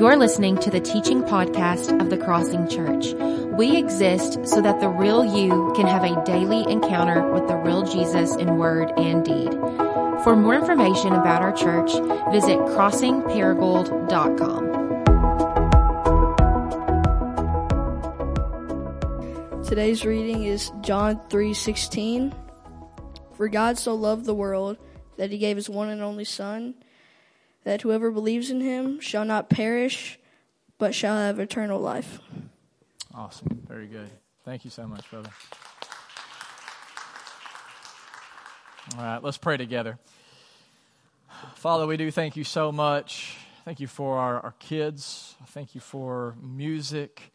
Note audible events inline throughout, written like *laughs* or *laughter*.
You're listening to the teaching podcast of the Crossing Church. We exist so that the real you can have a daily encounter with the real Jesus in word and deed. For more information about our church, visit crossingparagould.com. Today's reading is John 3:16. For God so loved the world that he gave his one and only son that whoever believes in him shall not perish, but shall have eternal life. Awesome. Very good. Thank you so much, brother. All right, let's pray together. Father, we do thank you so much. Thank you for our, our kids. Thank you for music.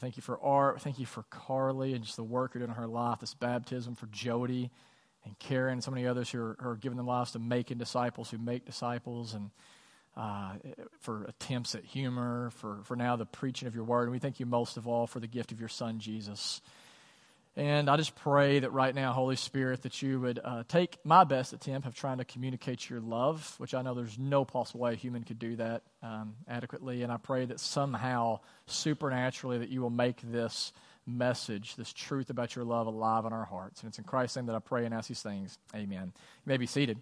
Thank you for art. Thank you for Carly and just the work you're doing in her life, this baptism for Jody and Karen and so many others who are, are giving their lives to making disciples who make disciples and uh, for attempts at humor, for, for now the preaching of your word. And we thank you most of all for the gift of your son, Jesus. And I just pray that right now, Holy Spirit, that you would uh, take my best attempt of trying to communicate your love, which I know there's no possible way a human could do that um, adequately. And I pray that somehow, supernaturally, that you will make this message, this truth about your love alive in our hearts. And it's in Christ's name that I pray and ask these things. Amen. You may be seated.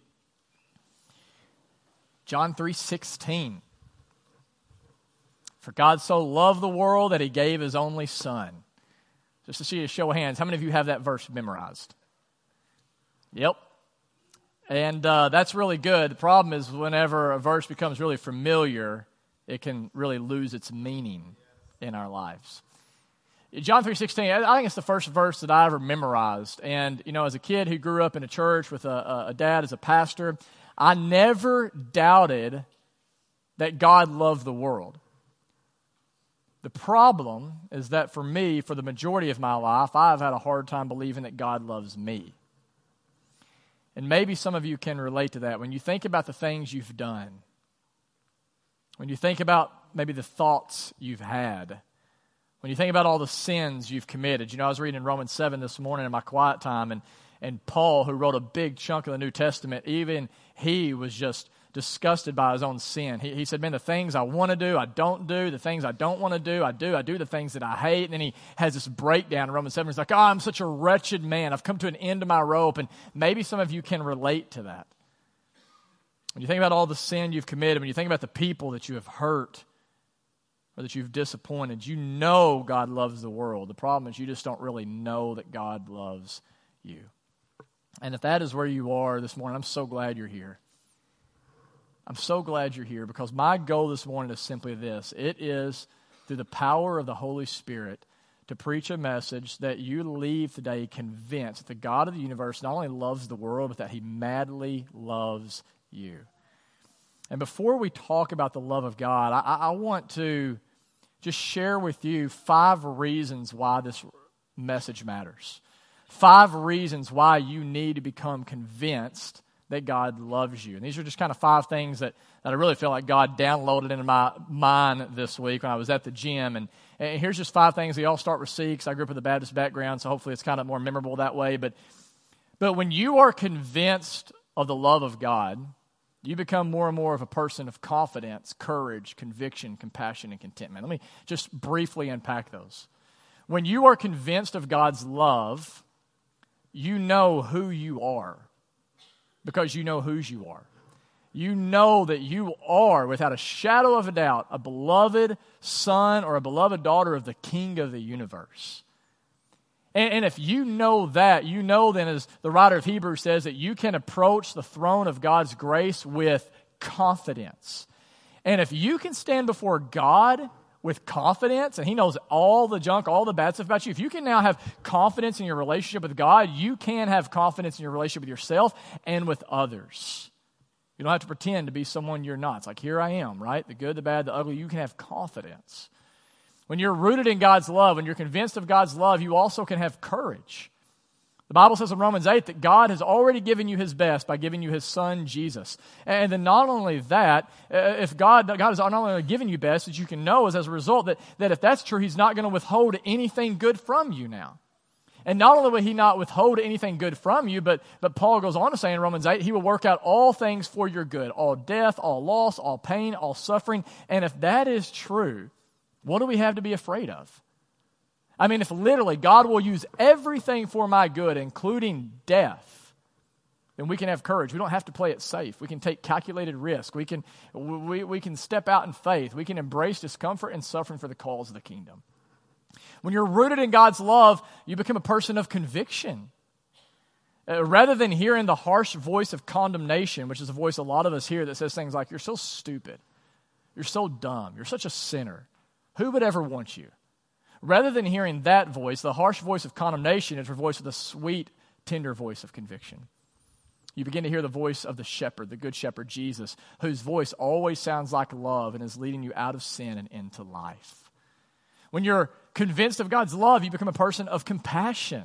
John 3:16. For God so loved the world that he gave his only son. Just to see a show of hands, how many of you have that verse memorized? Yep. And uh, that's really good. The problem is, whenever a verse becomes really familiar, it can really lose its meaning in our lives. John 3.16, I think it's the first verse that I ever memorized. And, you know, as a kid who grew up in a church with a, a dad as a pastor, I never doubted that God loved the world. The problem is that for me, for the majority of my life, I've had a hard time believing that God loves me. And maybe some of you can relate to that. When you think about the things you've done, when you think about maybe the thoughts you've had, when you think about all the sins you've committed, you know, I was reading in Romans 7 this morning in my quiet time, and, and Paul, who wrote a big chunk of the New Testament, even he was just disgusted by his own sin. He, he said, Man, the things I want to do, I don't do. The things I don't want to do, I do. I do the things that I hate. And then he has this breakdown in Romans 7. He's like, Oh, I'm such a wretched man. I've come to an end of my rope. And maybe some of you can relate to that. When you think about all the sin you've committed, when you think about the people that you have hurt, or that you've disappointed. You know God loves the world. The problem is you just don't really know that God loves you. And if that is where you are this morning, I'm so glad you're here. I'm so glad you're here because my goal this morning is simply this it is through the power of the Holy Spirit to preach a message that you leave today convinced that the God of the universe not only loves the world, but that he madly loves you. And before we talk about the love of God, I, I, want to just share with you five reasons why this message matters. Five reasons why you need to become convinced that God loves you. And these are just kind of five things that, that I really feel like God downloaded into my mind this week when I was at the gym. And, and here's just five things. They all start with C because I grew up with a Baptist background, so hopefully it's kind of more memorable that way. But, but when you are convinced of the love of God, you become more and more of a person of confidence, courage, conviction, compassion, and contentment. Let me just briefly unpack those. When you are convinced of God's love, you know who you are because you know whose you are. You know that you are, without a shadow of a doubt, a beloved son or a beloved daughter of the King of the universe. And, and, if you know that, you know then, as the writer of Hebrews says, that you can approach the throne of God's grace with confidence. And if you can stand before God with confidence, and He knows all the junk, all the bad stuff about you, if you can now have confidence in your relationship with God, you can have confidence in your relationship with yourself and with others. You don't have to pretend to be someone you're not. It's like, here I am, right? The good, the bad, the ugly. You can have confidence. When you're rooted in God's love, when you're convinced of God's love, you also can have courage. The Bible says in Romans 8 that God has already given you his best by giving you his son, Jesus. And then not only that, uh, if God, God has not only given you best, that you can know is as a result that, that if that's true, he's not going to withhold anything good from you now. And not only will he not withhold anything good from you, but, but Paul goes on to say in Romans 8, he will work out all things for your good, all death, all loss, all pain, all suffering. And if that is true, what do we have to be afraid of? I mean, if literally God will use everything for my good, including death, then we can have courage. We don't have to play it safe. We can take calculated risk. We can, we, we can step out in faith. We can embrace discomfort and suffering for the cause of the kingdom. When you're rooted in God's love, you become a person of conviction. Uh, rather than hearing the harsh voice of condemnation, which is a voice a lot of us hear that says things like, You're so stupid. You're so dumb. You're such a sinner. Who would ever want you? Rather than hearing that voice, the harsh voice of condemnation is replaced with a sweet, tender voice of conviction. You begin to hear the voice of the shepherd, the good shepherd, Jesus, whose voice always sounds like love and is leading you out of sin and into life. When you're convinced of God's love, you become a person of compassion.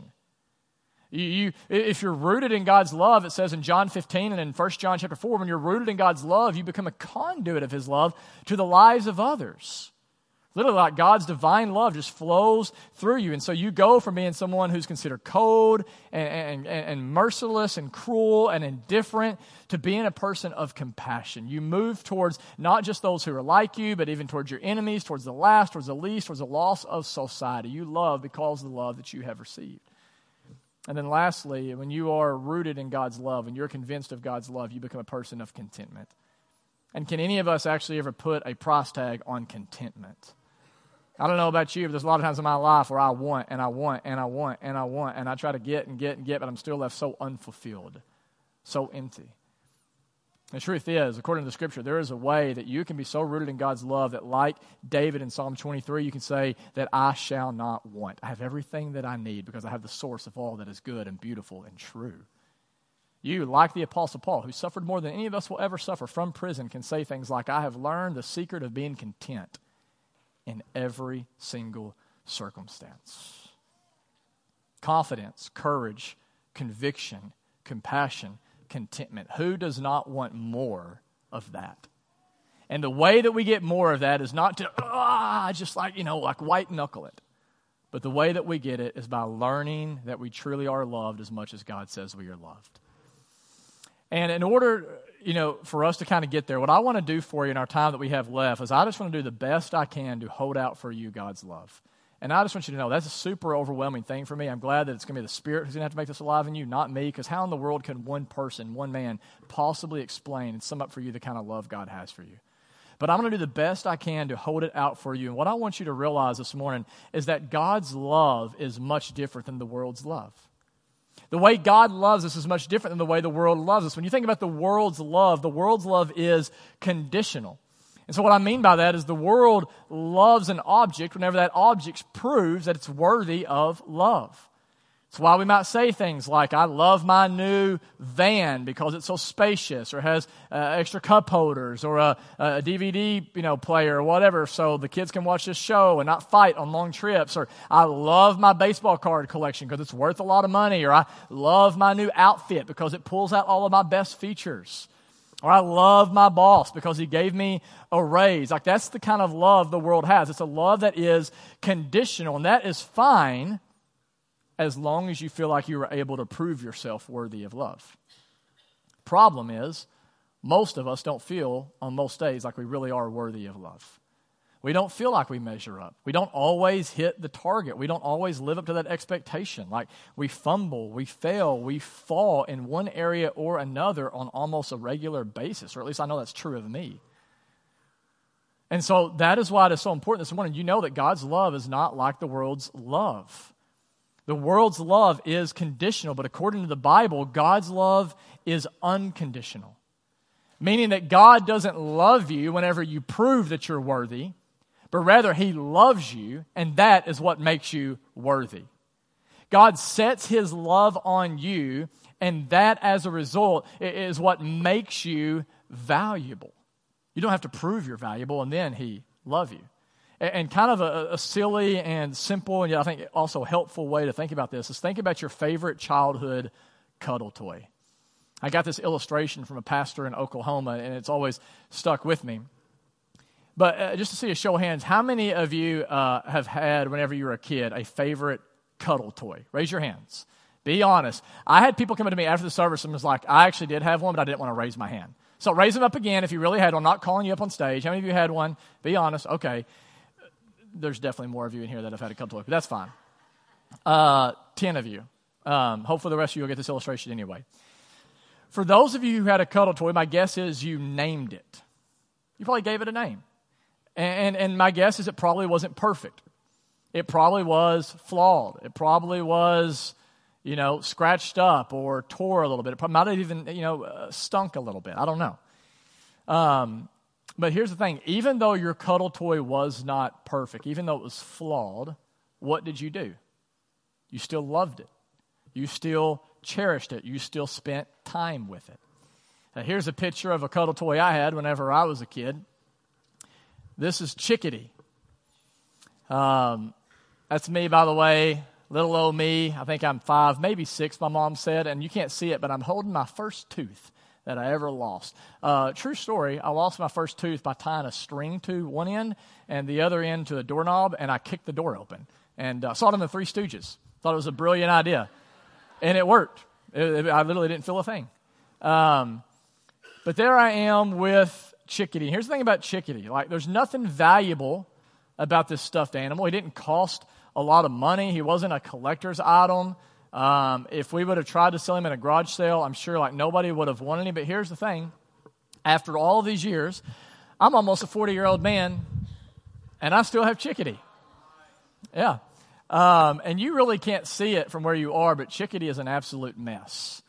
You, you, if you're rooted in God's love, it says in John 15 and in 1 John chapter 4, when you're rooted in God's love, you become a conduit of His love to the lives of others. Literally, like God's divine love just flows through you. And so you go from being someone who's considered cold and, and, and, merciless and cruel and indifferent to being a person of compassion. You move towards not just those who are like you, but even towards your enemies, towards the last, towards the least, towards the loss of society. You love because of the love that you have received. And then lastly, when you are rooted in God's love and you're convinced of God's love, you become a person of contentment. And can any of us actually ever put a price tag on contentment? I don't know about you, but there's a lot of times in my life where I want and I want and I want and I want and I try to get and get and get, but I'm still left so unfulfilled, so empty. The truth is, according to the scripture, there is a way that you can be so rooted in God's love that, like David in Psalm 23, you can say that I shall not want. I have everything that I need because I have the source of all that is good and beautiful and true. You, like the Apostle Paul, who suffered more than any of us will ever suffer from prison, can say things like, I have learned the secret of being content in every single circumstance. Confidence, courage, conviction, compassion, contentment. Who does not want more of that? And the way that we get more of that is not to, ah, just like, you know, like white knuckle it. But the way that we get it is by learning that we truly are loved as much as God says we are loved. And in order you know, for us to kind of get there, what I want to do for you in our time that we have left is I just want to do the best I can to hold out for you God's love. And I just want you to know that's a super overwhelming thing for me. I'm glad that it's going to be the Spirit who's going to have to make this alive in you, not me, because how in the world can one person, one man, possibly explain and sum up for you the kind of love God has for you? But I'm going to do the best I can to hold it out for you. And what I want you to realize this morning is that God's love is much different than the world's love. The way God loves us is much different than the way the world loves us. When you think about the world's love, the world's love is conditional. And so, what I mean by that is the world loves an object whenever that object proves that it's worthy of love. It's why we might say things like, I love my new van because it's so spacious or has uh, extra cup holders or a, a, DVD you know, player or whatever so the kids can watch this show and not fight on long trips. Or I love my baseball card collection because it's worth a lot of money. Or I love my new outfit because it pulls out all of my best features. Or I love my boss because he gave me a raise. Like that's the kind of love the world has. It's a love that is conditional and that is fine as long as you feel like you were able to prove yourself worthy of love. Problem is, most of us don't feel on most days like we really are worthy of love. We don't feel like we measure up. We don't always hit the target. We don't always live up to that expectation. Like we fumble, we fail, we fall in one area or another on almost a regular basis, or at least I know that's true of me. And so that is why it is so important this morning. You know that God's love is not like the world's love. The world's love is conditional, but according to the Bible, God's love is unconditional. Meaning that God doesn't love you whenever you prove that you're worthy, but rather He loves you, and that is what makes you worthy. God sets His love on you, and that as a result is what makes you valuable. You don't have to prove you're valuable, and then He love you. And kind of a, a, silly and simple, and yet I think also helpful way to think about this is think about your favorite childhood cuddle toy. I got this illustration from a pastor in Oklahoma, and it's always stuck with me. But uh, just to see a show of hands, how many of you uh, have had, whenever you were a kid, a favorite cuddle toy? Raise your hands. Be honest. I had people come to me after the service and was like, I actually did have one, but I didn't want to raise my hand. So raise them up again if you really had one. I'm not calling you up on stage. How many of you had one? Be honest. Okay. There's definitely more of you in here that have had a cuddle toy, but that's fine. Uh, Ten of you. Um, hopefully, the rest of you will get this illustration anyway. For those of you who had a cuddle toy, my guess is you named it. You probably gave it a name. And, and, and my guess is it probably wasn't perfect. It probably was flawed. It probably was, you know, scratched up or tore a little bit. It probably might have even, you know, uh, stunk a little bit. I don't know. Um, but here's the thing even though your cuddle toy was not perfect, even though it was flawed, what did you do? You still loved it. You still cherished it. You still spent time with it. Now, here's a picture of a cuddle toy I had whenever I was a kid. This is Chickadee. Um, that's me, by the way. Little old me. I think I'm five, maybe six, my mom said. And you can't see it, but I'm holding my first tooth that I ever lost. Uh, true story. I lost my first tooth by tying a string to one end and the other end to a doorknob, and I kicked the door open. And uh, saw it in the Three Stooges. Thought it was a brilliant idea. And it worked. It, it, I literally didn't feel a thing. Um, but there I am with Chickadee. Here's the thing about Chickadee like, there's nothing valuable about this stuffed animal. He didn't cost a lot of money, he wasn't a collector's item. Um, if we would have tried to sell him at a garage sale, I'm sure like nobody would have wanted him. But here's the thing after all these years, I'm almost a 40 year old man, and I still have Chickadee. Yeah. Um, and you really can't see it from where you are, but Chickadee is an absolute mess.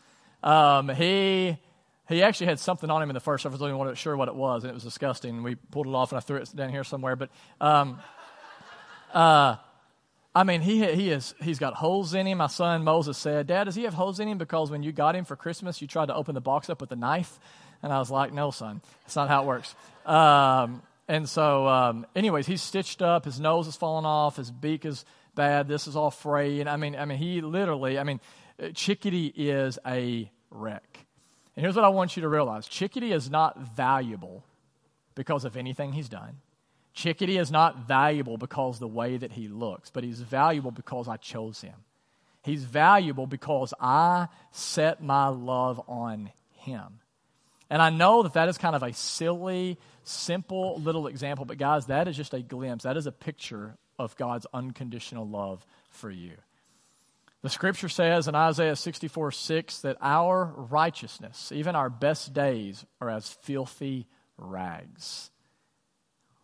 Um, he he actually had something on him in the first service. I wasn't sure what it was, and it was disgusting. We pulled it off, and I threw it down here somewhere. But um, uh, I mean, he he is he's got holes in him. My son Moses said, "Dad, does he have holes in him because when you got him for Christmas, you tried to open the box up with a knife?" And I was like, "No, son, that's not how it works." Um, and so, um, anyways, he's stitched up. His nose is falling off. His beak is bad. This is all frayed. I mean, I mean, he literally, I mean, Chickadee is a wreck. And here's what I want you to realize Chickadee is not valuable because of anything he's done. Chickadee is not valuable because the way that he looks, but he's valuable because I chose him. He's valuable because I set my love on him. And I know that that is kind of a silly, simple little example, but guys, that is just a glimpse. That is a picture of God's unconditional love for you. The scripture says in Isaiah 64 6 that our righteousness, even our best days, are as filthy rags.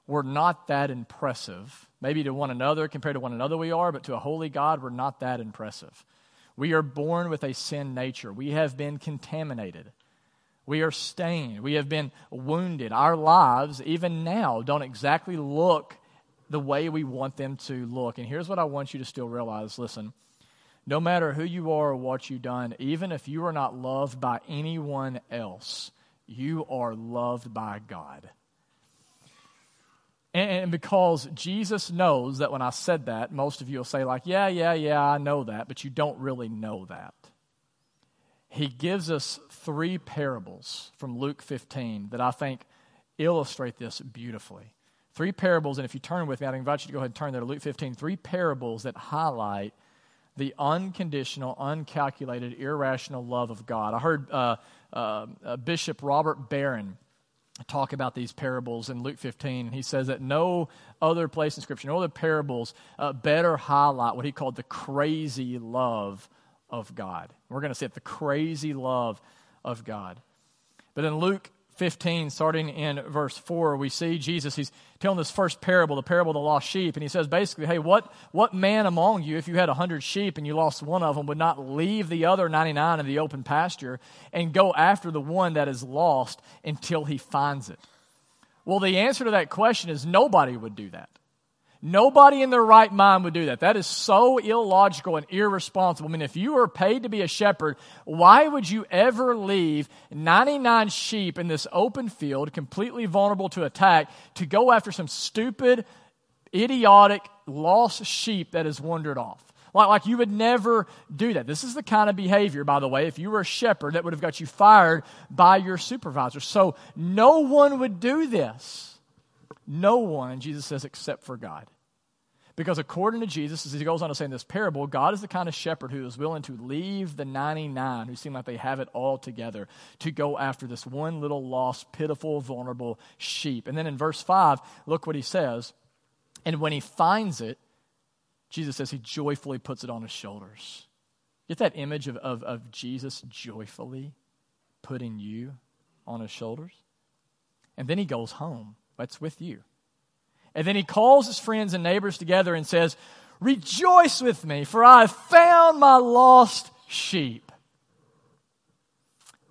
We're not that impressive. Maybe to one another, compared to one another, we are, but to a holy God, we're not that impressive. We are born with a sin nature. We have been contaminated. We are stained. We have been wounded. Our lives, even now, don't exactly look the way we want them to look. And here's what I want you to still realize listen, no matter who you are or what you've done, even if you are not loved by anyone else, you are loved by God. And, because Jesus knows that when I said that, most of you will say, like, yeah, yeah, yeah, I know that, but you don't really know that. He gives us three parables from Luke 15 that I think illustrate this beautifully. Three parables, and if you turn with me, I'd invite you to go ahead and turn there to Luke 15. Three parables that highlight the unconditional, uncalculated, irrational love of God. I heard uh, uh, uh, Bishop Robert Barron talk about these parables in Luke 15. He says that no other place in Scripture, no other parables uh, better highlight what he called the crazy love of God. We're going to see it, the crazy love of God. But in Luke 15, starting in verse 4, we see Jesus, he's telling this first parable, the parable of the lost sheep, and he says basically, hey, what, what man among you, if you had 100 sheep and you lost one of them, would not leave the other 99 in the open pasture and go after the one that is lost until he finds it? Well, the answer to that question is nobody would do that. Nobody in their right mind would do that. That is so illogical and irresponsible. I mean, if you were paid to be a shepherd, why would you ever leave 99 sheep in this open field, completely vulnerable to attack, to go after some stupid, idiotic, lost sheep that has wandered off? Like, like you would never do that. This is the kind of behavior, by the way, if you were a shepherd, that would have got you fired by your supervisor. So no one would do this. No one, Jesus says, except for God. Because according to Jesus, as he goes on to say in this parable, God is the kind of shepherd who is willing to leave the 99 who seem like they have it all together to go after this one little lost, pitiful, vulnerable sheep. And then in verse 5, look what he says. And when he finds it, Jesus says he joyfully puts it on his shoulders. Get that image of, of, of Jesus joyfully putting you on his shoulders? And then he goes home. That's with you. And then he calls his friends and neighbors together and says, Rejoice with me, for I have found my lost sheep.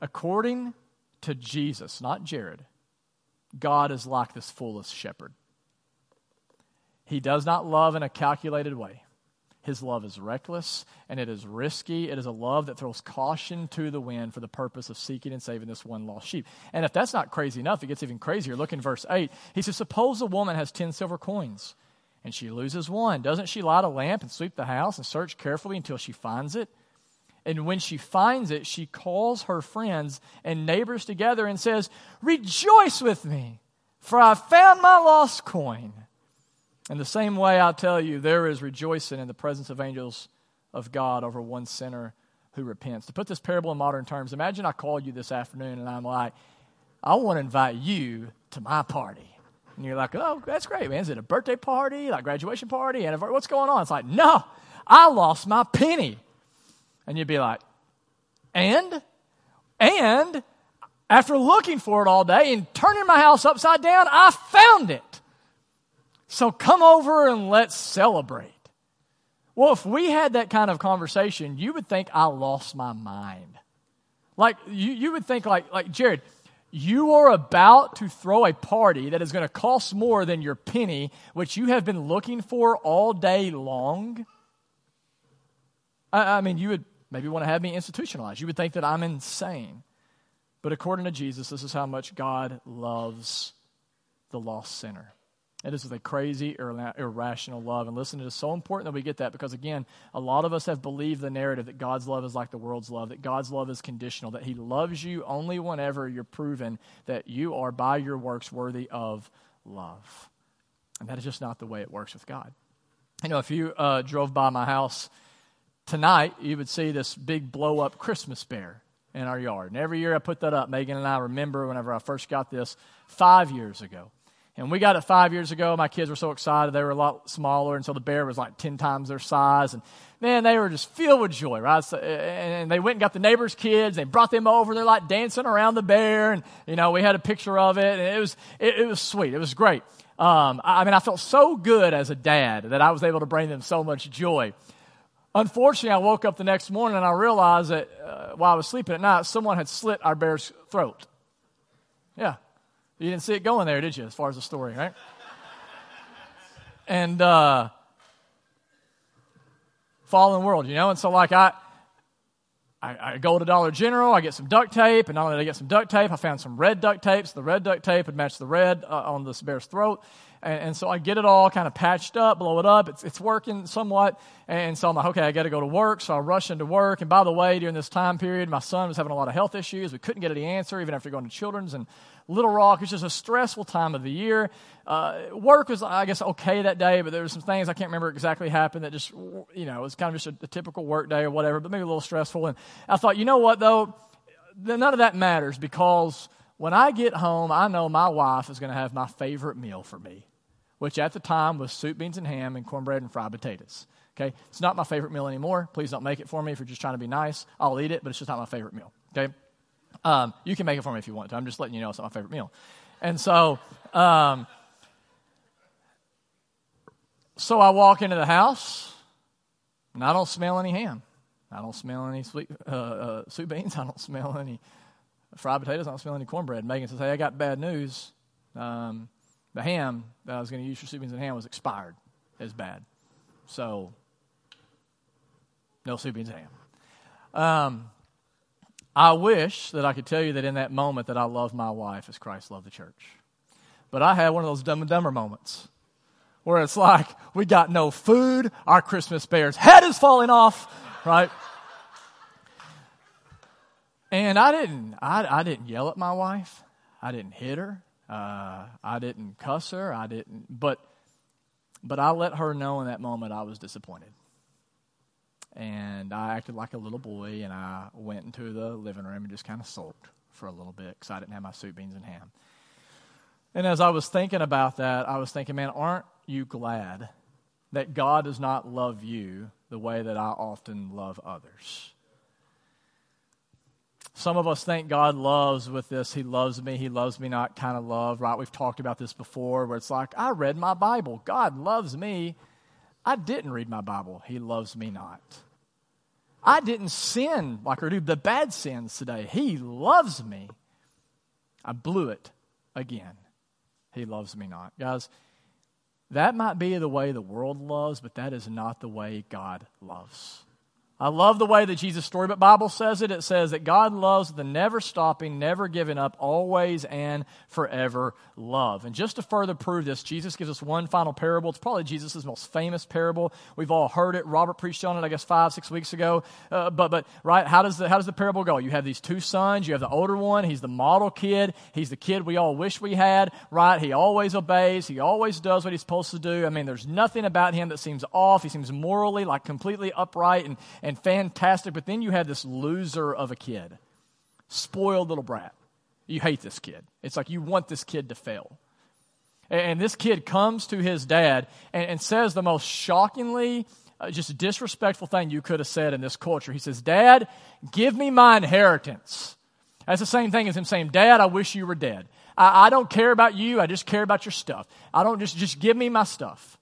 According to Jesus, not Jared, God is like this foolish shepherd. He does not love in a calculated way. His love is reckless and it is risky. It is a love that throws caution to the wind for the purpose of seeking and saving this one lost sheep. And if that's not crazy enough, it gets even crazier. Look in verse 8. He says, Suppose a woman has 10 silver coins and she loses one. Doesn't she light a lamp and sweep the house and search carefully until she finds it? And when she finds it, she calls her friends and neighbors together and says, Rejoice with me, for I found my lost coin. In the same way, I'll tell you, there is rejoicing in the presence of angels of God over one sinner who repents. To put this parable in modern terms, imagine I called you this afternoon and I'm like, I want to invite you to my party. And you're like, oh, that's great, man. Is it a birthday party, like graduation party? And what's going on? It's like, no, I lost my penny. And you'd be like, and? And after looking for it all day and turning my house upside down, I found it. So come over and let's celebrate. Well, if we had that kind of conversation, you would think I lost my mind. Like, you, you would think, like, like, Jared, you are about to throw a party that is going to cost more than your penny, which you have been looking for all day long. I, I mean, you would maybe want to have me institutionalized. You would think that I'm insane. But according to Jesus, this is how much God loves the lost sinner. It is a crazy, irrational love. And listen, it is so important that we get that because, again, a lot of us have believed the narrative that God's love is like the world's love, that God's love is conditional, that He loves you only whenever you're proven that you are, by your works, worthy of love. And that is just not the way it works with God. You know, if you uh, drove by my house tonight, you would see this big blow up Christmas bear in our yard. And every year I put that up. Megan and I remember whenever I first got this five years ago. And we got it five years ago. My kids were so excited. They were a lot smaller, and so the bear was like 10 times their size. And man, they were just filled with joy, right? So, and they went and got the neighbors' kids. They brought them over. They're like dancing around the bear. And, you know, we had a picture of it, and it was, it, it was sweet. It was great. Um, I mean, I felt so good as a dad that I was able to bring them so much joy. Unfortunately, I woke up the next morning and I realized that uh, while I was sleeping at night, someone had slit our bear's throat. Yeah, you didn't see it going there, did you, as far as the story, right? and uh, fallen world, you know? And so, like, I, I, I, go to Dollar General, I get some duct tape, and not only did I get some duct tape, I found some red duct tapes. The red duct tape would match the red uh, on this bear's throat. And, and, so I get it all kind of patched up, blow it up. It's, it's working somewhat. And so I'm like, okay, I got to go to work. So I rush into work. And by the way, during this time period, my son was having a lot of health issues. We couldn't get any answer, even after going to children's. And Little Rock. It's just a stressful time of the year. Uh, work was, I guess, okay that day, but there were some things I can't remember exactly happened that just, you know, it was kind of just a, a typical work day or whatever, but maybe a little stressful. And I thought, you know what, though? None of that matters because when I get home, I know my wife is going to have my favorite meal for me, which at the time was soup, beans, and ham and cornbread and fried potatoes. Okay? It's not my favorite meal anymore. Please don't make it for me if you're just trying to be nice. I'll eat it, but it's just not my favorite meal. Okay? Um, you can make it for me if you want to. I'm just letting you know it's my favorite meal. And so, um, so I walk into the house, and I don't smell any ham. I don't smell any sweet uh, uh, soup beans. *laughs* I don't smell any fried potatoes. I don't smell any cornbread. Megan says, "Hey, I got bad news. Um, the ham that I was going to use for sweet beans and ham was expired. It's bad. So, no sweet beans and ham." Um, I wish that I could tell you that in that moment that I love my wife as Christ loved the church. But I had one of those dumb and dumber moments where it's like we got no food, our Christmas bear's head is falling off, right? And I didn't, I, I didn't yell at my wife. I didn't hit her. Uh, I didn't cuss her. I didn't, but But I let her know in that moment I was disappointed. And I acted like a little boy, and I went into the living room and just kind of sulked for a little bit because I didn't have my soup, beans, and ham. And as I was thinking about that, I was thinking, man, aren't you glad that God does not love you the way that I often love others? Some of us think God loves with this, He loves me, He loves me not kind of love, right? We've talked about this before where it's like, I read my Bible. God loves me. I didn't read my Bible. He loves me not. I didn't sin like or do the bad sins today. He loves me. I blew it again. He loves me not. Guys, that might be the way the world loves, but that is not the way God loves. I love the way that Jesus' story, but Bible says it. It says that God loves the never stopping, never giving up, always and forever love. And just to further prove this, Jesus gives us one final parable. It's probably Jesus' most famous parable. We've all heard it. Robert preached on it, I guess, five, six weeks ago. Uh, but, but, right, how does, the, how does the parable go? You have these two sons. You have the older one. He's the model kid. He's the kid we all wish we had, right? He always obeys. He always does what he's supposed to do. I mean, there's nothing about him that seems off. He seems morally, like, completely upright and, and fantastic. But then you have this loser of a kid, spoiled little brat. You hate this kid. It's like you want this kid to fail. And this kid comes to his dad and, and says the most shockingly, uh, just disrespectful thing you could have said in this culture. He says, Dad, give me my inheritance. That's the same thing as him saying, Dad, I wish you were dead. I, I don't care about you. I just care about your stuff. I don't just, just give me my stuff.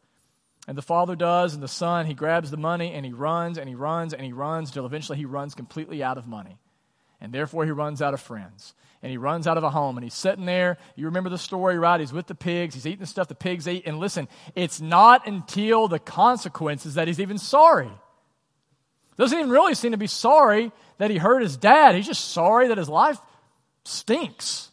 And the father does, and the son, he grabs the money and he runs and he runs and he runs until eventually he runs completely out of money. And therefore he runs out of friends. And he runs out of a home and he's sitting there. You remember the story, right? He's with the pigs. He's eating the stuff the pigs eat. And listen, it's not until the consequences that he's even sorry. Doesn't even really seem to be sorry that he hurt his dad. He's just sorry that his life stinks.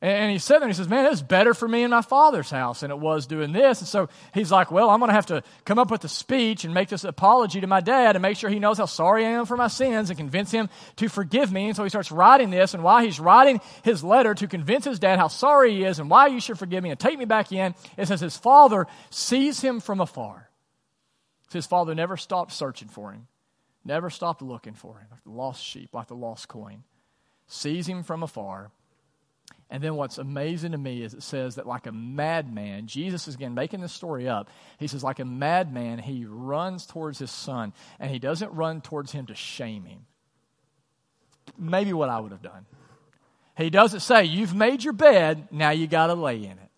And he said and he says, Man, it's better for me in my father's house than it was doing this. And so he's like, Well, I'm going to have to come up with a speech and make this apology to my dad and make sure he knows how sorry I am for my sins and convince him to forgive me. And so he starts writing this. And while he's writing his letter to convince his dad how sorry he is and why you should forgive me and take me back in, it says his father sees him from afar. His father never stopped searching for him, never stopped looking for him, like the lost sheep, like the lost coin. Sees him from afar and then what's amazing to me is it says that, like a madman, Jesus is again making this story up. He says, like a madman, he runs towards his son, and he doesn't run towards him to shame him. Maybe what I would have done. He doesn't say, You've made your bed, now you got to lay in it.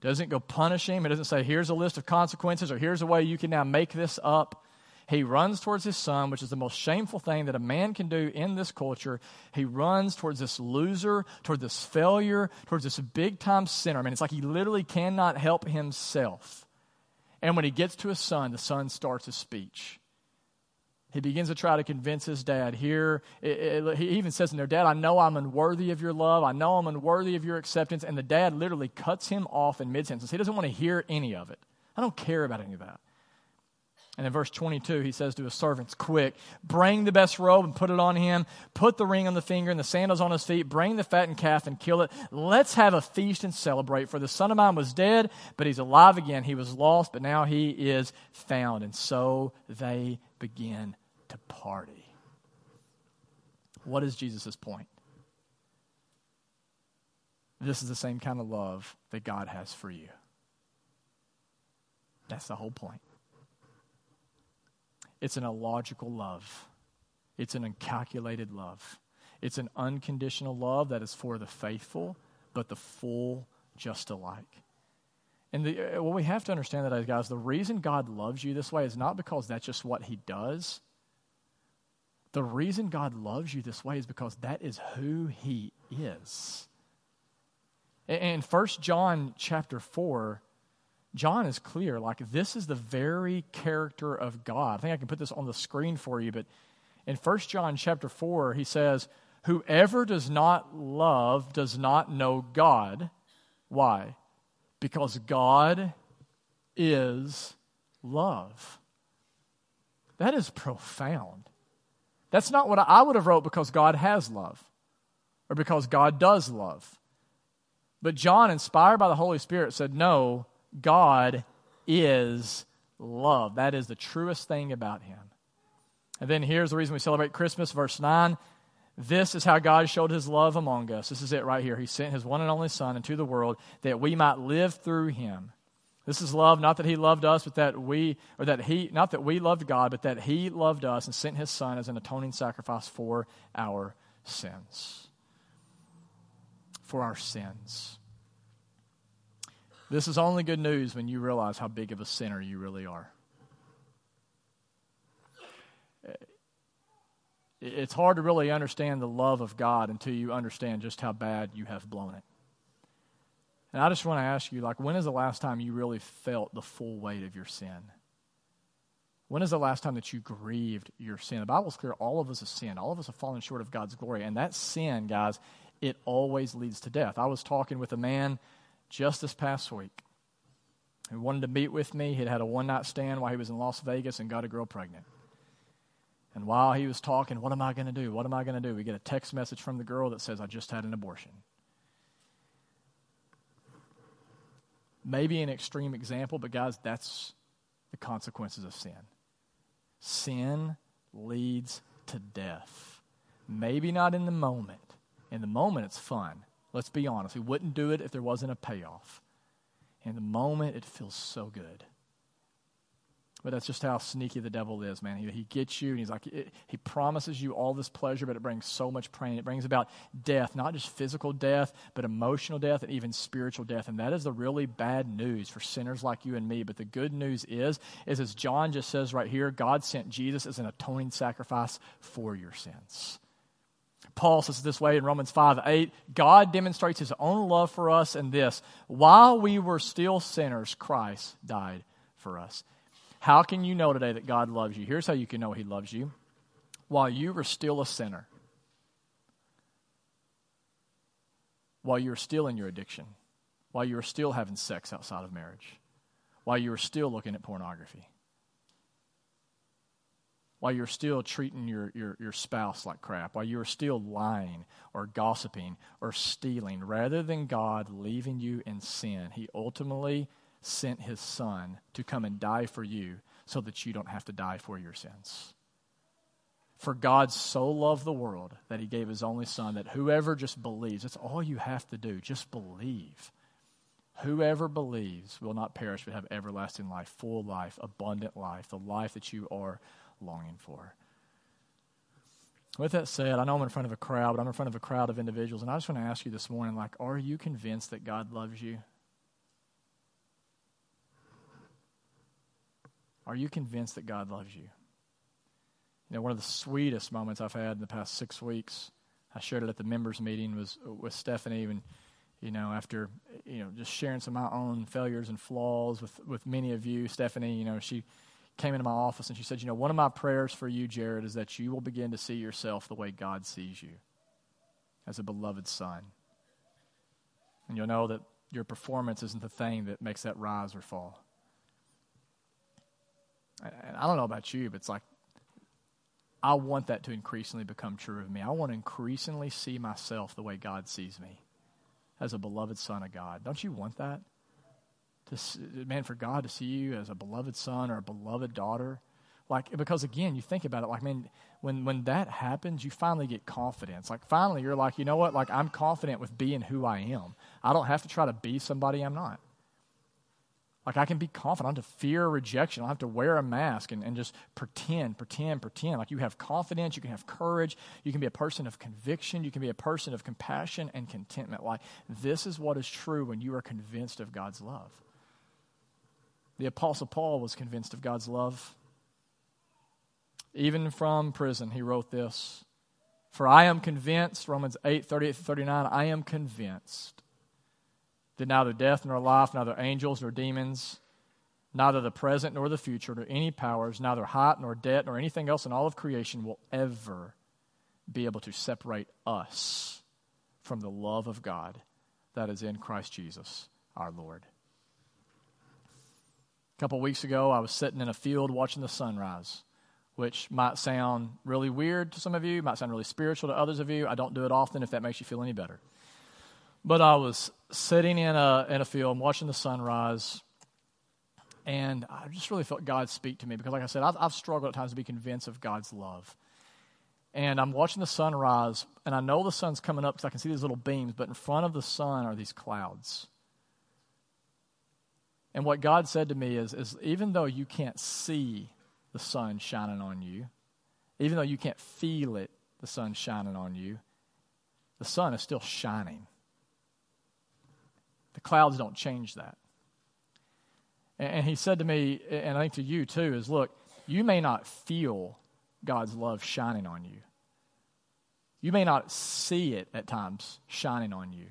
Doesn't go punish him. It doesn't say, Here's a list of consequences, or here's a way you can now make this up. He runs towards his son, which is the most shameful thing that a man can do in this culture. He runs towards this loser, towards this failure, towards this big time sinner. I mean, it's like he literally cannot help himself. And when he gets to his son, the son starts his speech. He begins to try to convince his dad. Here, it, it, he even says in there, Dad, I know I'm unworthy of your love. I know I'm unworthy of your acceptance. And the dad literally cuts him off in mid sentence. He doesn't want to hear any of it. I don't care about any of that. And in verse 22, he says to his servants, Quick, bring the best robe and put it on him. Put the ring on the finger and the sandals on his feet. Bring the fattened calf and kill it. Let's have a feast and celebrate. For the son of mine was dead, but he's alive again. He was lost, but now he is found. And so they begin to party. What is Jesus' point? This is the same kind of love that God has for you. That's the whole point. It's an illogical love, it's an uncalculated love. It's an unconditional love that is for the faithful, but the full just alike. And the, uh, what we have to understand that, guys, the reason God loves you this way is not because that's just what He does. The reason God loves you this way is because that is who He is. In 1 John chapter 4, John is clear. Like, this is the very character of God. I think I can put this on the screen for you, but in 1 John chapter 4, he says, Whoever does not love does not know God. Why? Because God is love. That is profound. That's not what I would have wrote because God has love or because God does love. But John, inspired by the Holy Spirit, said, No, God is love. That is the truest thing about him. And then here's the reason we celebrate Christmas, verse 9. This is how God showed his love among us. This is it right here. He sent his one and only Son into the world that we might live through him. This is love, not that he loved us, but that we, or that he, not that we loved God, but that he loved us and sent his Son as an atoning sacrifice for our sins. For our sins. This is only good news when you realize how big of a sinner you really are. It's hard to really understand the love of God until you understand just how bad you have blown it. And I just want to ask you, like, when is the last time you really felt the full weight of your sin? When is the last time that you grieved your sin? The Bible's clear all of us have sinned. All of us have fallen short of God's glory. And that sin, guys, it always leads to death. I was talking with a man just this past week who wanted to meet with me. He'd had a one night stand while he was in Las Vegas and got a girl pregnant. And while he was talking, what am I going to do? What am I going to do? We get a text message from the girl that says, I just had an abortion. Maybe an extreme example, but guys, that's the consequences of sin. Sin leads to death. Maybe not in the moment. In the moment, it's fun. Let's be honest. We wouldn't do it if there wasn't a payoff. In the moment, it feels so good. But that's just how sneaky the devil is, man. He, he gets you, and he's like, it, he promises you all this pleasure, but it brings so much pain. It brings about death, not just physical death, but emotional death and even spiritual death. And that is the really bad news for sinners like you and me. But the good news is, is as John just says right here, God sent Jesus as an atoning sacrifice for your sins. Paul says this way in Romans 5 8 God demonstrates his own love for us in this while we were still sinners, Christ died for us. How can you know today that God loves you? Here's how you can know He loves you. While you were still a sinner, while you were still in your addiction, while you were still having sex outside of marriage, while you were still looking at pornography, while you're still treating your, your, your spouse like crap, while you're still lying or gossiping or stealing, rather than God leaving you in sin, He ultimately sent his son to come and die for you so that you don't have to die for your sins. For God so loved the world that he gave his only son that whoever just believes, that's all you have to do, just believe. Whoever believes will not perish but have everlasting life, full life, abundant life, the life that you are longing for. With that said, I know I'm in front of a crowd, but I'm in front of a crowd of individuals, and I just want to ask you this morning like, are you convinced that God loves you? Are you convinced that God loves you? You know, one of the sweetest moments I've had in the past six weeks, I shared it at the members' meeting, was with Stephanie, and you know, after you know, just sharing some of my own failures and flaws with with many of you, Stephanie, you know, she came into my office and she said, you know, one of my prayers for you, Jared, is that you will begin to see yourself the way God sees you, as a beloved son, and you'll know that your performance isn't the thing that makes that rise or fall. And I don't know about you, but it's like I want that to increasingly become true of me. I want to increasingly see myself the way God sees me as a beloved son of God. Don't you want that? To, man, for God to see you as a beloved son or a beloved daughter. Like, because again, you think about it, like, man, when, when that happens, you finally get confidence. Like, finally, you're like, you know what? Like, I'm confident with being who I am. I don't have to try to be somebody I'm not. Like I can be confident. I don't have to fear rejection. I don't have to wear a mask and, and just pretend, pretend, pretend. Like you have confidence, you can have courage, you can be a person of conviction, you can be a person of compassion and contentment. Like this is what is true when you are convinced of God's love. The Apostle Paul was convinced of God's love. Even from prison, he wrote this. For I am convinced, Romans 8, 38 39, I am convinced that neither death nor life, neither angels nor demons, neither the present nor the future, nor any powers, neither height nor depth, nor anything else in all of creation will ever be able to separate us from the love of God that is in Christ Jesus our Lord. Couple weeks ago, I was sitting in a field watching the sunrise, which might sound really weird to some of you, might sound really spiritual to others of you. I don't do it often if that makes you feel any better. But I was sitting in a, in a field watching the sunrise, And I just really felt God speak to me because, like I said, I've, I've struggled at times to be convinced of God's love. And I'm watching the sun rise, and I know the sun's coming up because I can see these little beams, but in front of the sun are these clouds. And what God said to me is, is even though you can't see the sun shining on you, even though you can't feel it, the sun shining on you, the sun is still shining. The clouds don't change that. And he said to me, and I think to you too, is look, you may not feel God's love shining on you. You may not see it at times shining on you,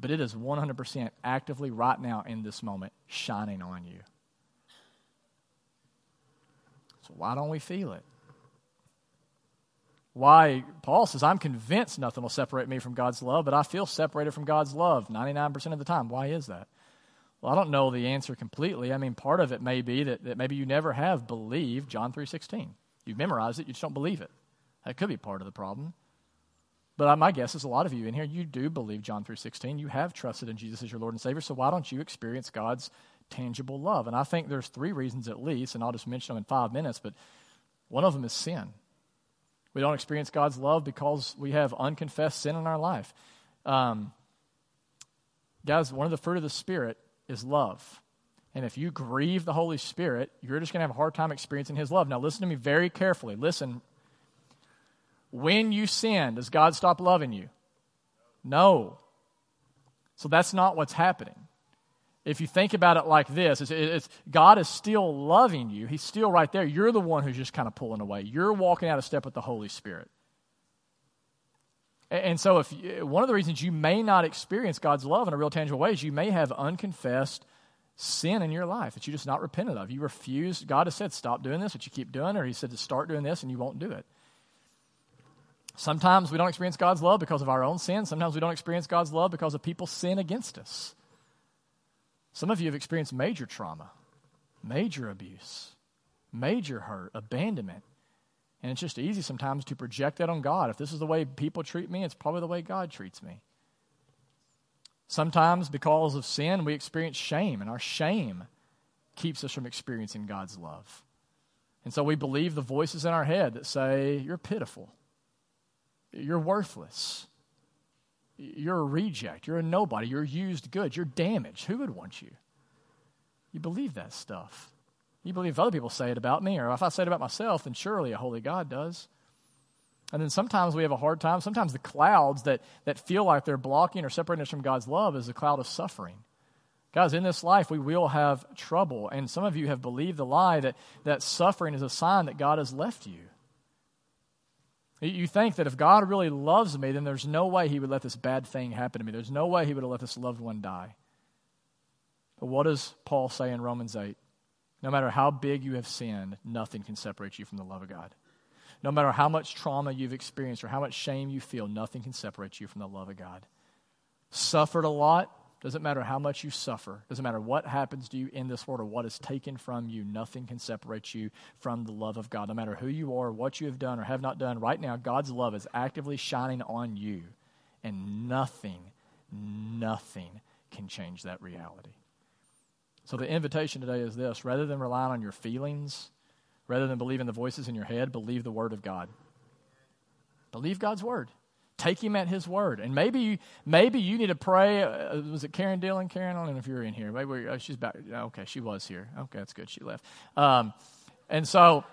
but it is 100% actively right now in this moment shining on you. So why don't we feel it? Why, Paul says, I'm convinced nothing will separate me from God's love, but I feel separated from God's love 99% of the time. Why is that? Well, I don't know the answer completely. I mean, part of it may be that, that maybe you never have believed John 3.16. You've memorized it, you just don't believe it. That could be part of the problem. But my guess is a lot of you in here, you do believe John 3.16. You have trusted in Jesus as your Lord and Savior, so why don't you experience God's tangible love? And I think there's three reasons at least, and I'll just mention them in five minutes, but one of them is sin. We don't experience God's love because we have unconfessed sin in our life. Um, guys, one of the fruit of the Spirit is love. And if you grieve the Holy Spirit, you're just going to have a hard time experiencing His love. Now, listen to me very carefully. Listen. When you sin, does God stop loving you? No. So that's not what's happening. If you think about it like this, it's, it's, God is still loving you. He's still right there. You're the one who's just kind of pulling away. You're walking out of step with the Holy Spirit. And so, if you, one of the reasons you may not experience God's love in a real tangible way is you may have unconfessed sin in your life that you just not repented of. You refuse. God has said, stop doing this, but you keep doing, it, or He said to start doing this, and you won't do it. Sometimes we don't experience God's love because of our own sin. Sometimes we don't experience God's love because of people's sin against us. Some of you have experienced major trauma, major abuse, major hurt, abandonment, and it's just easy sometimes to project that on God. If this is the way people treat me, it's probably the way God treats me. Sometimes, because of sin, we experience shame, and our shame keeps us from experiencing God's love. And so we believe the voices in our head that say, You're pitiful, you're worthless, you're a reject, you're a nobody, you're used good, you're damaged. Who would want you? You believe that stuff. You believe if other people say it about me, or if I say it about myself, then surely a holy God does. And then sometimes we have a hard time. Sometimes the clouds that, that feel like they're blocking or separating us from God's love is a cloud of suffering. Guys, in this life, we will have trouble. And some of you have believed the lie that, that suffering is a sign that God has left you. You think that if God really loves me, then there's no way He would let this bad thing happen to me. There's no way He would have let this loved one die. But what does Paul say in Romans 8? No matter how big you have sinned, nothing can separate you from the love of God. No matter how much trauma you've experienced or how much shame you feel, nothing can separate you from the love of God. Suffered a lot, doesn't matter how much you suffer, doesn't matter what happens to you in this world or what is taken from you, nothing can separate you from the love of God. No matter who you are, what you have done or have not done, right now, God's love is actively shining on you, and nothing, nothing can change that reality. So the invitation today is this rather than relying on your feelings, rather than believing the voices in your head, believe the Word of God. Believe God's Word. Take Him at His Word. And maybe you, maybe you need to pray. Uh, was it Karen Dillon? Karen, I don't know if you're in here. Maybe oh, she's back. Okay, she was here. Okay, that's good. She left. Um, and so,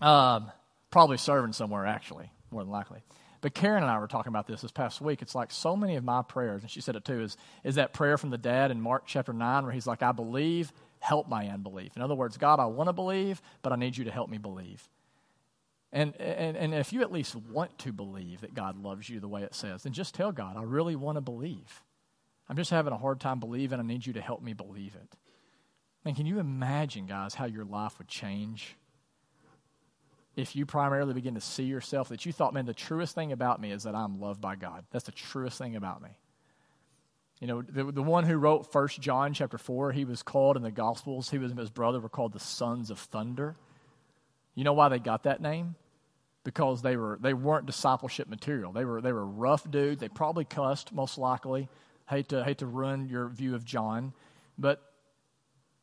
um, probably serving somewhere, actually, more than likely. But Karen and I were talking about this this past week. It's like so many of my prayers, and she said it too, is, is that prayer from the dad in Mark chapter 9 where he's like, I believe, help my unbelief. In other words, God, I want to believe, but I need you to help me believe. And, and, and if you at least want to believe that God loves you the way it says, then just tell God, I really want to believe. I'm just having a hard time believing. I need you to help me believe it. And can you imagine, guys, how your life would change if you primarily begin to see yourself that you thought, man, the truest thing about me is that I'm loved by God. That's the truest thing about me. You know, the, the one who wrote First John chapter 4, he was called in the Gospels, he was his brother were called the sons of thunder. You know why they got that name? Because they, were, they weren't discipleship material. They were, they were rough dudes. They probably cussed, most likely. Hate to, hate to ruin your view of John. But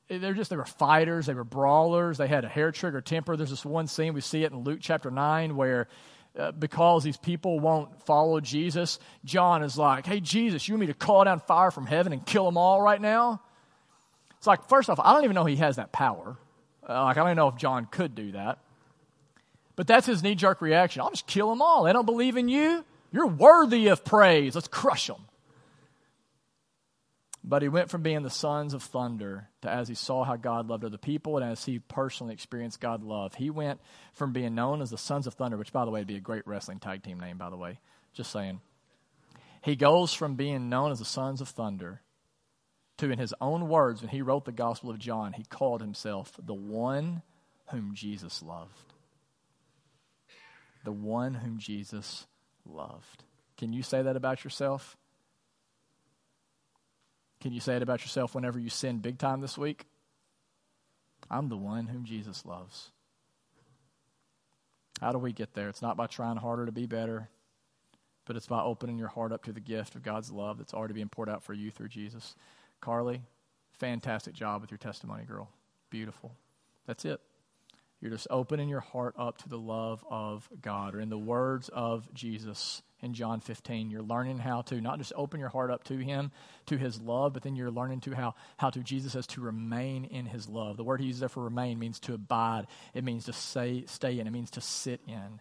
they're just they were fighters, they were brawlers, they had a hair trigger temper. There's this one scene we see it in Luke chapter nine where. Uh, because these people won't follow Jesus, John is like, Hey, Jesus, you want me to call down fire from heaven and kill them all right now? It's like, first off, I don't even know he has that power. Uh, like, I don't even know if John could do that. But that's his knee jerk reaction. I'll just kill them all. They don't believe in you. You're worthy of praise. Let's crush them. But he went from being the sons of thunder to as he saw how God loved other people and as he personally experienced God love. He went from being known as the sons of thunder, which, by the way, would be a great wrestling tag team name, by the way. Just saying. He goes from being known as the sons of thunder to, in his own words, when he wrote the Gospel of John, he called himself the one whom Jesus loved. The one whom Jesus loved. Can you say that about yourself? Can you say it about yourself whenever you sin big time this week? I'm the one whom Jesus loves. How do we get there? It's not by trying harder to be better, but it's by opening your heart up to the gift of God's love that's already being poured out for you through Jesus. Carly, fantastic job with your testimony, girl. Beautiful. That's it. You're just opening your heart up to the love of God, or in the words of Jesus in John 15. You're learning how to not just open your heart up to Him, to His love, but then you're learning to how, how to, Jesus says, to remain in His love. The word He uses there for remain means to abide, it means to stay, stay in, it means to sit in.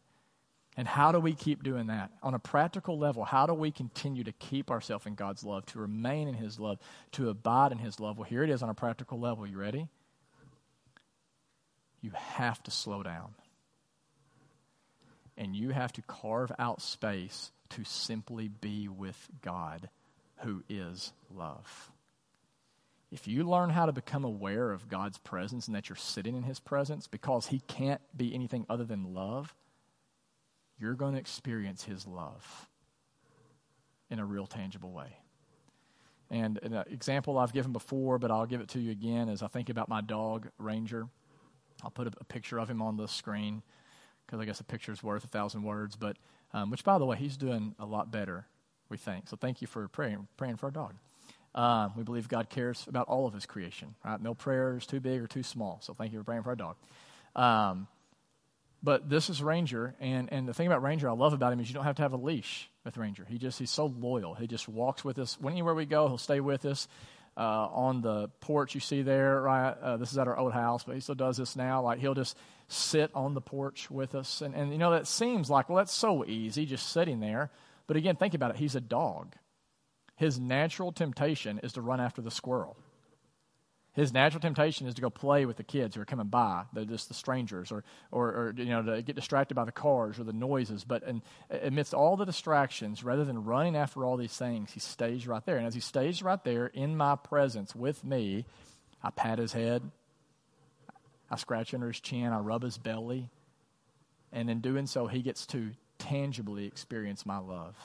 And how do we keep doing that? On a practical level, how do we continue to keep ourselves in God's love, to remain in His love, to abide in His love? Well, here it is on a practical level. You ready? You have to slow down and you have to carve out space to simply be with God, who is love. If you learn how to become aware of God's presence and that you're sitting in His presence because He can't be anything other than love, you're going to experience His love in a real tangible way. And an uh, example I've given before, but I'll give it to you again, is I think about my dog, Ranger. I'll put a, a picture of him on the screen because I guess a picture is worth a thousand words. But um, which, by the way, he's doing a lot better, we think. So thank you for praying praying for our dog. Um, we believe God cares about all of His creation. Right? No prayer is too big or too small. So thank you for praying for our dog. Um, but this is Ranger, and, and the thing about Ranger I love about him is you don't have to have a leash with Ranger. He just he's so loyal. He just walks with us. Anywhere we go, he'll stay with us. Uh, on the porch you see there, right? Uh, this is at our old house, but he still does this now. Like he'll just sit on the porch with us. And, and you know, that seems like, well, that's so easy, just sitting there. But again, think about it. He's a dog. His natural temptation is to run after the squirrel. His natural temptation is to go play with the kids who are coming by, they're just the strangers, or, or, or, you know, to get distracted by the cars or the noises. But in, amidst all the distractions, rather than running after all these things, he stays right there. And as he stays right there in my presence with me, I pat his head, I scratch under his chin, I rub his belly, and in doing so, he gets to tangibly experience my love.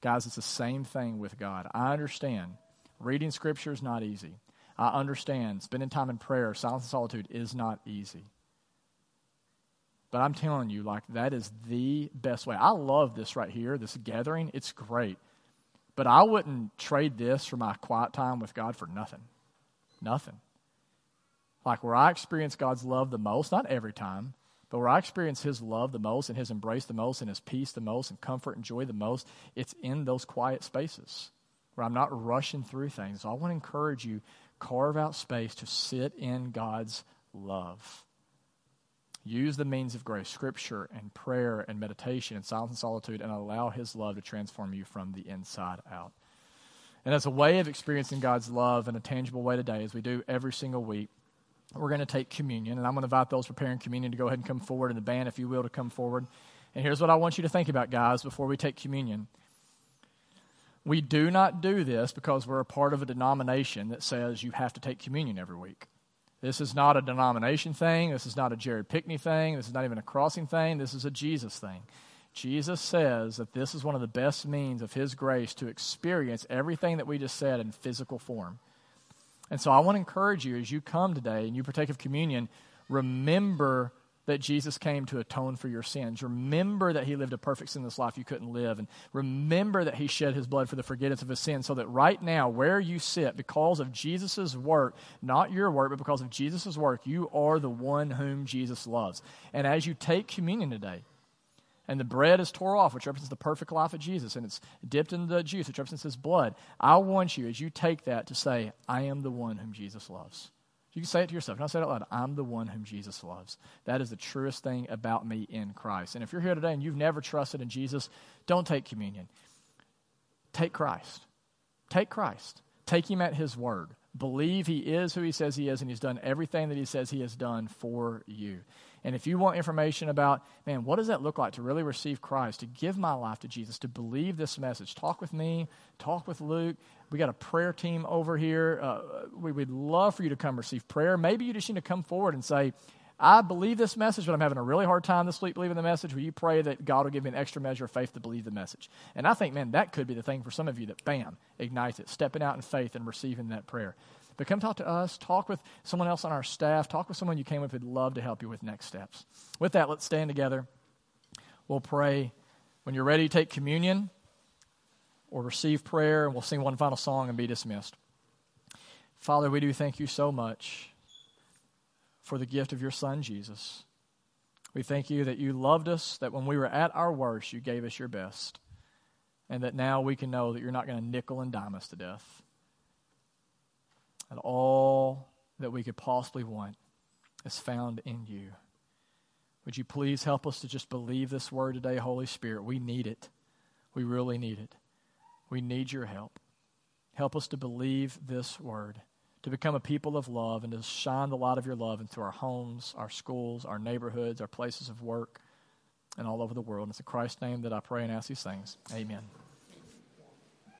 Guys, it's the same thing with God. I understand reading scripture is not easy. I understand spending time in prayer, silence and solitude is not easy. But I'm telling you, like, that is the best way. I love this right here, this gathering. It's great. But I wouldn't trade this for my quiet time with God for nothing. Nothing. Like where I experience God's love the most, not every time, but where I experience His love the most and His embrace the most and His peace the most and comfort and joy the most, it's in those quiet spaces where I'm not rushing through things. So I want to encourage you carve out space to sit in God's love. Use the means of grace, scripture and prayer and meditation and silence and solitude, and allow His love to transform you from the inside out. And as a way of experiencing God's love in a tangible way today, as we do every single week, we're going to take communion, and I'm going to invite those preparing communion to go ahead and come forward, and the band, if you will, to come forward. And here's what I want you to think about, guys, before we take communion. We do not do this because we're a part of a denomination that says you have to take communion every week. This is not a denomination thing. This is not a Jared Pickney thing. This is not even a crossing thing. This is a Jesus thing. Jesus says that this is one of the best means of His grace to experience everything that we just said in physical form. And so I want to encourage you as you come today and you partake of communion, remember that Jesus came to atone for your sins. Remember that he lived a perfect sinless life you couldn't live. And remember that he shed his blood for the forgiveness of his sins so that right now, where you sit, because of Jesus' work, not your work, but because of Jesus' work, you are the one whom Jesus loves. And as you take communion today, and the bread is tore off, which represents the perfect life of Jesus, and it's dipped in the juice, which represents his blood. I want you, as you take that, to say, I am the one whom Jesus loves. You can say it to yourself. Don't say it out loud. I'm the one whom Jesus loves. That is the truest thing about me in Christ. And if you're here today and you've never trusted in Jesus, don't take communion. Take Christ. Take Christ. Take him at his word. Believe he is who he says he is, and he's done everything that he says he has done for you. And if you want information about, man, what does that look like to really receive Christ, to give my life to Jesus, to believe this message, talk with me, talk with Luke. We got a prayer team over here. Uh, we would love for you to come receive prayer. Maybe you just need to come forward and say, I believe this message, but I'm having a really hard time this week believing the message. Will you pray that God will give me an extra measure of faith to believe the message? And I think, man, that could be the thing for some of you that, bam, ignites it, stepping out in faith and receiving that prayer. But come talk to us, talk with someone else on our staff, talk with someone you came with who'd love to help you with next steps. With that, let's stand together. We'll pray. When you're ready take communion or receive prayer, and we'll sing one final song and be dismissed. Father, we do thank you so much for the gift of your Son, Jesus. We thank you that you loved us, that when we were at our worst, you gave us your best, and that now we can know that you're not going to nickel and dime us to death that all that we could possibly want is found in you. Would you please help us to just believe this word today, Holy Spirit? We need it. We really need it. We need your help. Help us to believe this word, to become a people of love, and to shine the light of your love into our homes, our schools, our neighborhoods, our places of work, and all over the world. And it's in Christ's name that I pray and ask these things. Amen.